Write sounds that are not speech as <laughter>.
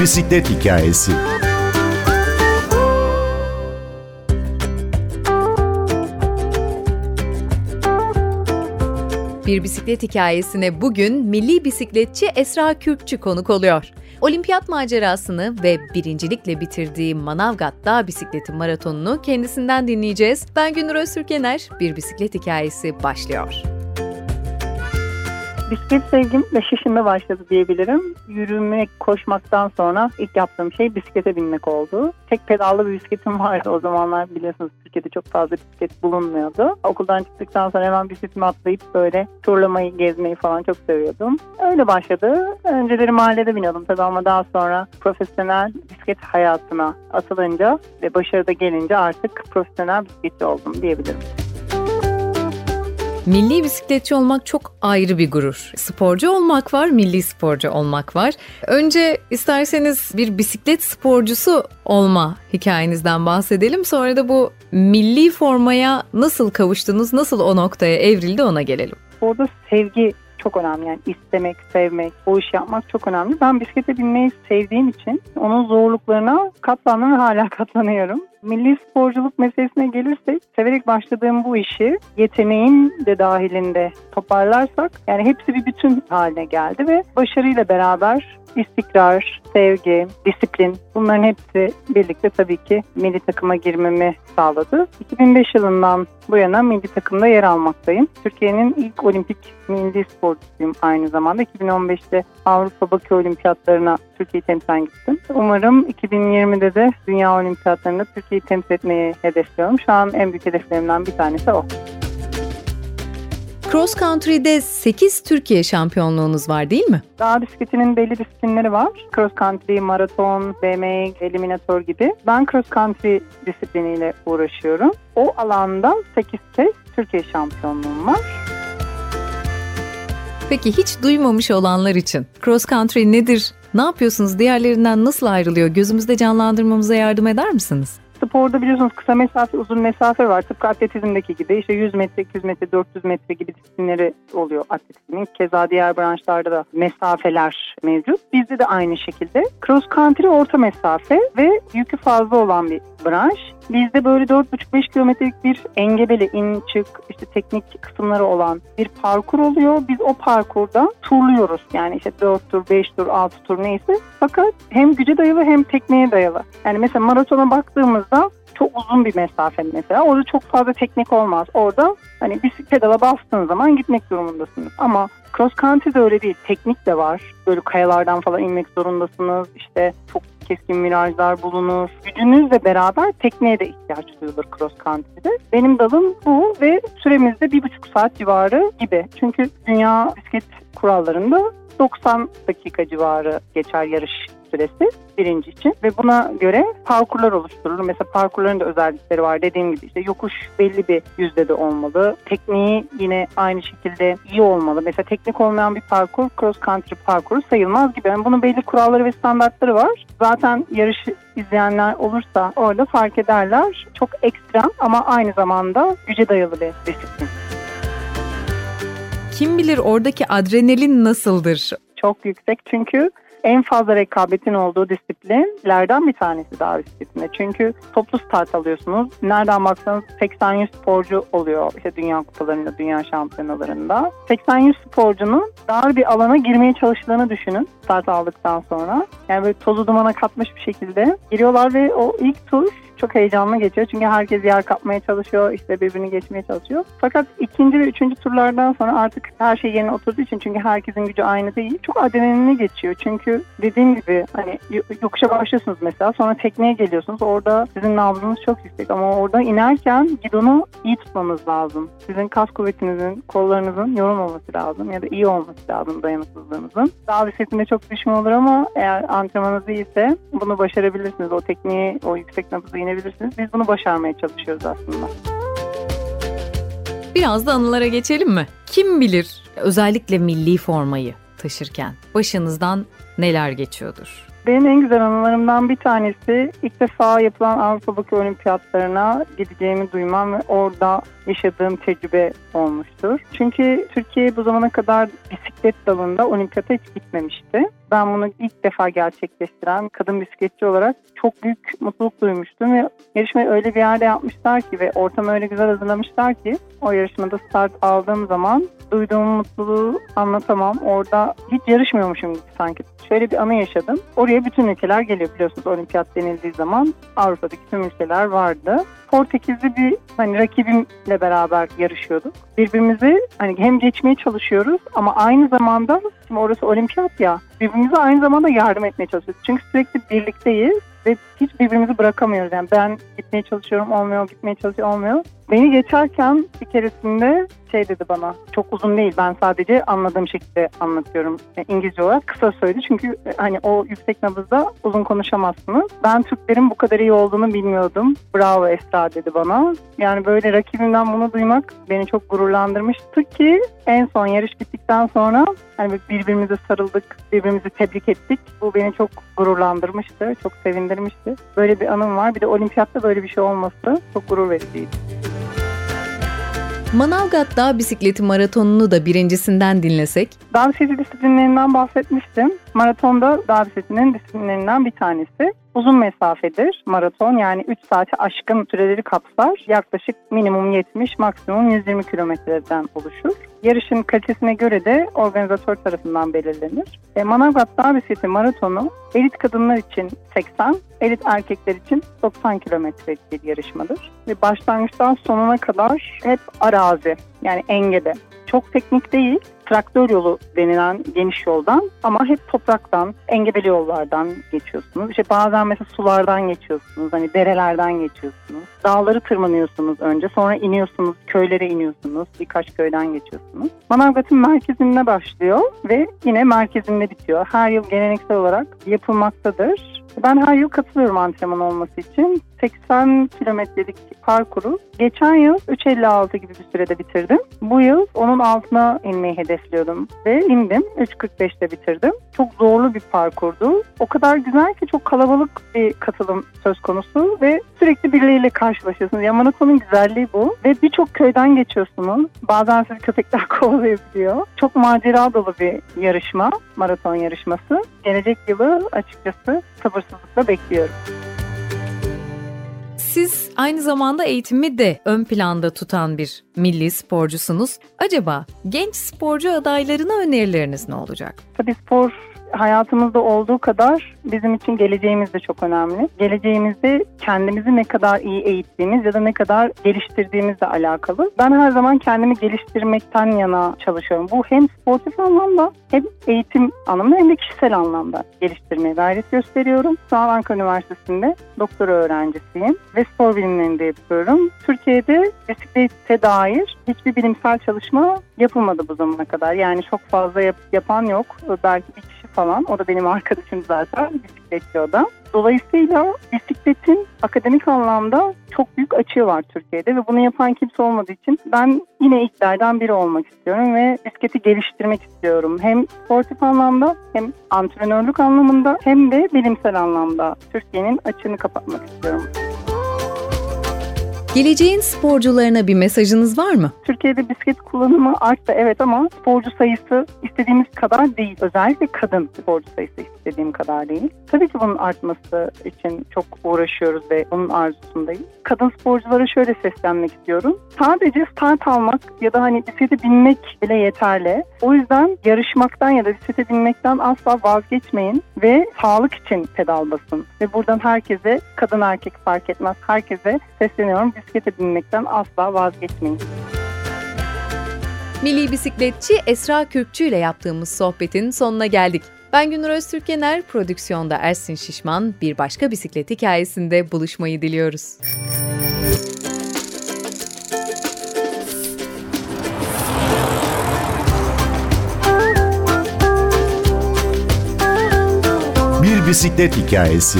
Bisiklet Hikayesi Bir bisiklet hikayesine bugün milli bisikletçi Esra Kürkçü konuk oluyor. Olimpiyat macerasını ve birincilikle bitirdiği Manavgat Dağ Bisikleti Maratonu'nu kendisinden dinleyeceğiz. Ben Günür Öztürkener, Bir Bisiklet Hikayesi başlıyor. Bisiklet sevgim 5 yaşında başladı diyebilirim. Yürümek, koşmaktan sonra ilk yaptığım şey bisiklete binmek oldu. Tek pedallı bir bisikletim vardı o zamanlar biliyorsunuz Türkiye'de çok fazla bisiklet bulunmuyordu. Okuldan çıktıktan sonra hemen bisikletimi atlayıp böyle turlamayı, gezmeyi falan çok seviyordum. Öyle başladı. Önceleri mahallede biniyordum tabii ama daha sonra profesyonel bisiklet hayatına atılınca ve başarıda gelince artık profesyonel bisikletçi oldum diyebilirim. Milli bisikletçi olmak çok ayrı bir gurur. Sporcu olmak var, milli sporcu olmak var. Önce isterseniz bir bisiklet sporcusu olma hikayenizden bahsedelim. Sonra da bu milli formaya nasıl kavuştunuz, nasıl o noktaya evrildi ona gelelim. Orada sevgi çok önemli. Yani istemek, sevmek, o iş yapmak çok önemli. Ben bisiklete binmeyi sevdiğim için onun zorluklarına katlandım ve hala katlanıyorum. Milli sporculuk meselesine gelirsek severek başladığım bu işi yeteneğin de dahilinde toparlarsak yani hepsi bir bütün haline geldi ve başarıyla beraber istikrar, sevgi, disiplin bunların hepsi birlikte tabii ki milli takıma girmemi sağladı. 2005 yılından bu yana milli takımda yer almaktayım. Türkiye'nin ilk olimpik milli sporcusuyum aynı zamanda. 2015'te Avrupa Bakü Olimpiyatlarına Türkiye'yi temsilen gittim. Umarım 2020'de de Dünya Olimpiyatlarında Türkiye'yi temsil etmeyi hedefliyorum. Şu an en büyük hedeflerimden bir tanesi o. Cross Country'de 8 Türkiye şampiyonluğunuz var değil mi? Dağ bisikletinin belli disiplinleri var. Cross Country, maraton, BMX, eliminator gibi. Ben Cross Country disipliniyle uğraşıyorum. O alanda 8 kez Türkiye şampiyonluğum var. Peki hiç duymamış olanlar için cross country nedir? Ne yapıyorsunuz? Diğerlerinden nasıl ayrılıyor? Gözümüzde canlandırmamıza yardım eder misiniz? Sporda biliyorsunuz kısa mesafe, uzun mesafe var. Tıpkı atletizmdeki gibi işte 100 metre, 200 metre, 400 metre gibi disiplinleri oluyor atletizmin. Keza diğer branşlarda da mesafeler mevcut. Bizde de aynı şekilde. Cross country orta mesafe ve yükü fazla olan bir branş. Bizde böyle 4,5-5 kilometrelik bir engebeli in çık işte teknik kısımları olan bir parkur oluyor. Biz o parkurda turluyoruz. Yani işte 4 tur, 5 tur, 6 tur neyse. Fakat hem güce dayalı hem tekneye dayalı. Yani mesela maratona baktığımızda çok uzun bir mesafe mesela. Orada çok fazla teknik olmaz. Orada hani bir pedala bastığın zaman gitmek durumundasınız. Ama cross country de öyle değil. Teknik de var. Böyle kayalardan falan inmek zorundasınız. İşte çok keskin virajlar bulunur. Gücünüzle beraber tekneye de ihtiyaç duyulur cross country'de. Benim dalım bu ve süremizde bir buçuk saat civarı gibi. Çünkü dünya bisiklet kurallarında 90 dakika civarı geçer yarış süresi birinci için ve buna göre parkurlar oluşturulur. Mesela parkurların da özellikleri var. Dediğim gibi işte yokuş belli bir yüzdede olmalı. Tekniği yine aynı şekilde iyi olmalı. Mesela teknik olmayan bir parkur cross country parkuru sayılmaz gibi. Yani bunun belli kuralları ve standartları var. Zaten yarışı izleyenler olursa orada fark ederler. Çok ekstrem ama aynı zamanda güce dayalı bir disiplin. Kim bilir oradaki adrenalin nasıldır? Çok yüksek çünkü en fazla rekabetin olduğu disiplinlerden bir tanesi dağ bisikletinde. Çünkü toplu start alıyorsunuz. Nereden baksanız 80-100 sporcu oluyor işte dünya kupalarında, dünya şampiyonalarında. 80-100 sporcunun dar bir alana girmeye çalıştığını düşünün start aldıktan sonra. Yani böyle tozu dumana katmış bir şekilde giriyorlar ve o ilk tur çok heyecanlı geçiyor. Çünkü herkes yer kapmaya çalışıyor, işte birbirini geçmeye çalışıyor. Fakat ikinci ve üçüncü turlardan sonra artık her şey yerine oturduğu için çünkü herkesin gücü aynı değil. Çok adrenalinli geçiyor. Çünkü dediğim gibi hani yokuşa başlıyorsunuz mesela sonra tekneye geliyorsunuz. Orada sizin nabzınız çok yüksek ama orada inerken gidonu iyi tutmanız lazım. Sizin kas kuvvetinizin, kollarınızın yorulmaması lazım ya da iyi olması lazım dayanıklılığınızın. Dağ bisikletinde çok düşme olur ama eğer antrenmanınız iyiyse bunu başarabilirsiniz. O tekniği, o yüksek nabızı inebilirsiniz. Biz bunu başarmaya çalışıyoruz aslında. Biraz da anılara geçelim mi? Kim bilir özellikle milli formayı taşırken başınızdan neler geçiyordur? Benim en güzel anılarımdan bir tanesi ilk defa yapılan Avrupa Bakü Olimpiyatlarına gideceğimi duymam ve orada yaşadığım tecrübe olmuştur. Çünkü Türkiye bu zamana kadar bisiklet dalında olimpiyata hiç gitmemişti. Ben bunu ilk defa gerçekleştiren kadın bisikletçi olarak çok büyük mutluluk duymuştum ve yarışmayı öyle bir yerde yapmışlar ki ve ortamı öyle güzel hazırlamışlar ki o yarışmada start aldığım zaman duyduğum mutluluğu anlatamam. Orada hiç yarışmıyormuşum gibi sanki. Şöyle bir anı yaşadım. Oraya bütün ülkeler geliyor biliyorsunuz olimpiyat denildiği zaman Avrupa'daki tüm ülkeler vardı. Portekizli bir hani rakibimle beraber yarışıyorduk. Birbirimizi hani hem geçmeye çalışıyoruz ama aynı zamanda şimdi orası olimpiyat ya birbirimize aynı zamanda yardım etmeye çalışıyoruz. Çünkü sürekli birlikteyiz ve hiç birbirimizi bırakamıyoruz. Yani ben gitmeye çalışıyorum olmuyor, gitmeye çalışıyorum olmuyor. Beni geçerken bir keresinde şey dedi bana çok uzun değil ben sadece anladığım şekilde anlatıyorum e, İngilizce olarak kısa söyledi çünkü e, hani o yüksek nabızda uzun konuşamazsınız. Ben Türklerin bu kadar iyi olduğunu bilmiyordum. Bravo Esra dedi bana. Yani böyle rakibimden bunu duymak beni çok gururlandırmıştı ki en son yarış bittikten sonra hani birbirimize sarıldık, birbirimizi tebrik ettik. Bu beni çok gururlandırmıştı, çok sevindirmişti. Böyle bir anım var. Bir de olimpiyatta böyle bir şey olması çok gurur vericiydi. Manavgat Dağ Bisikleti Maratonu'nu da birincisinden dinlesek. Dağ bisikleti disiplinlerinden bahsetmiştim. Maratonda dağ bisikletinin disiplinlerinden bir tanesi. Uzun mesafedir maraton yani 3 saati aşkın süreleri kapsar. Yaklaşık minimum 70, maksimum 120 kilometreden oluşur. Yarışın kalitesine göre de organizatör tarafından belirlenir. E, Manavgat Dağ Bisikleti Maratonu elit kadınlar için 80, elit erkekler için 90 kilometrelik bir yarışmadır. Ve başlangıçtan sonuna kadar hep arazi yani engede. Çok teknik değil traktör yolu denilen geniş yoldan ama hep topraktan, engebeli yollardan geçiyorsunuz. İşte bazen mesela sulardan geçiyorsunuz, hani derelerden geçiyorsunuz. Dağları tırmanıyorsunuz önce, sonra iniyorsunuz, köylere iniyorsunuz, birkaç köyden geçiyorsunuz. Manavgat'ın merkezinde başlıyor ve yine merkezinde bitiyor. Her yıl geleneksel olarak yapılmaktadır. Ben her yıl katılıyorum antrenman olması için. 80 kilometrelik parkuru geçen yıl 3.56 gibi bir sürede bitirdim. Bu yıl onun altına inmeyi hedefliyordum ve indim. 3.45'te bitirdim. Çok zorlu bir parkurdu. O kadar güzel ki çok kalabalık bir katılım söz konusu ve sürekli birileriyle karşılaşıyorsunuz. Ya maratonun güzelliği bu ve birçok köyden geçiyorsunuz. Bazen sizi köpekler <laughs> kovalayabiliyor. Çok macera dolu bir yarışma, maraton yarışması. Gelecek yılı açıkçası sabırsızlıkla bekliyorum. Siz aynı zamanda eğitimi de ön planda tutan bir milli sporcusunuz. Acaba genç sporcu adaylarına önerileriniz ne olacak? Tabii spor hayatımızda olduğu kadar bizim için geleceğimiz de çok önemli. Geleceğimizde kendimizi ne kadar iyi eğittiğimiz ya da ne kadar geliştirdiğimizle alakalı. Ben her zaman kendimi geliştirmekten yana çalışıyorum. Bu hem sportif anlamda hem eğitim anlamında hem de kişisel anlamda geliştirmeye gayret gösteriyorum. Şu an Ankara Üniversitesi'nde doktora öğrencisiyim ve spor bilimlerinde yapıyorum. Türkiye'de bisiklete dair hiçbir bilimsel çalışma yapılmadı bu zamana kadar. Yani çok fazla yap- yapan yok. Belki bir kişi falan. O da benim arkadaşım zaten. Bisikletçi o da. Dolayısıyla bisikletin akademik anlamda çok büyük açığı var Türkiye'de ve bunu yapan kimse olmadığı için ben yine ilklerden biri olmak istiyorum ve bisikleti geliştirmek istiyorum. Hem sportif anlamda hem antrenörlük anlamında hem de bilimsel anlamda Türkiye'nin açığını kapatmak istiyorum. Geleceğin sporcularına bir mesajınız var mı? Türkiye'de bisiklet kullanımı arttı evet ama sporcu sayısı istediğimiz kadar değil. Özellikle kadın sporcu sayısı istediğim kadar değil. Tabii ki bunun artması için çok uğraşıyoruz ve bunun arzusundayız. Kadın sporculara şöyle seslenmek istiyorum. Sadece start almak ya da hani bisiklete binmek bile yeterli. O yüzden yarışmaktan ya da bisiklete binmekten asla vazgeçmeyin ve sağlık için pedal basın. Ve buradan herkese kadın erkek fark etmez herkese sesleniyorum. Bisiklete binmekten asla vazgeçmeyin. Milli bisikletçi Esra Kürkçü ile yaptığımız sohbetin sonuna geldik. Ben Günür Öztürkener, prodüksiyonda Ersin Şişman bir başka bisiklet hikayesinde buluşmayı diliyoruz. Bir bisiklet hikayesi.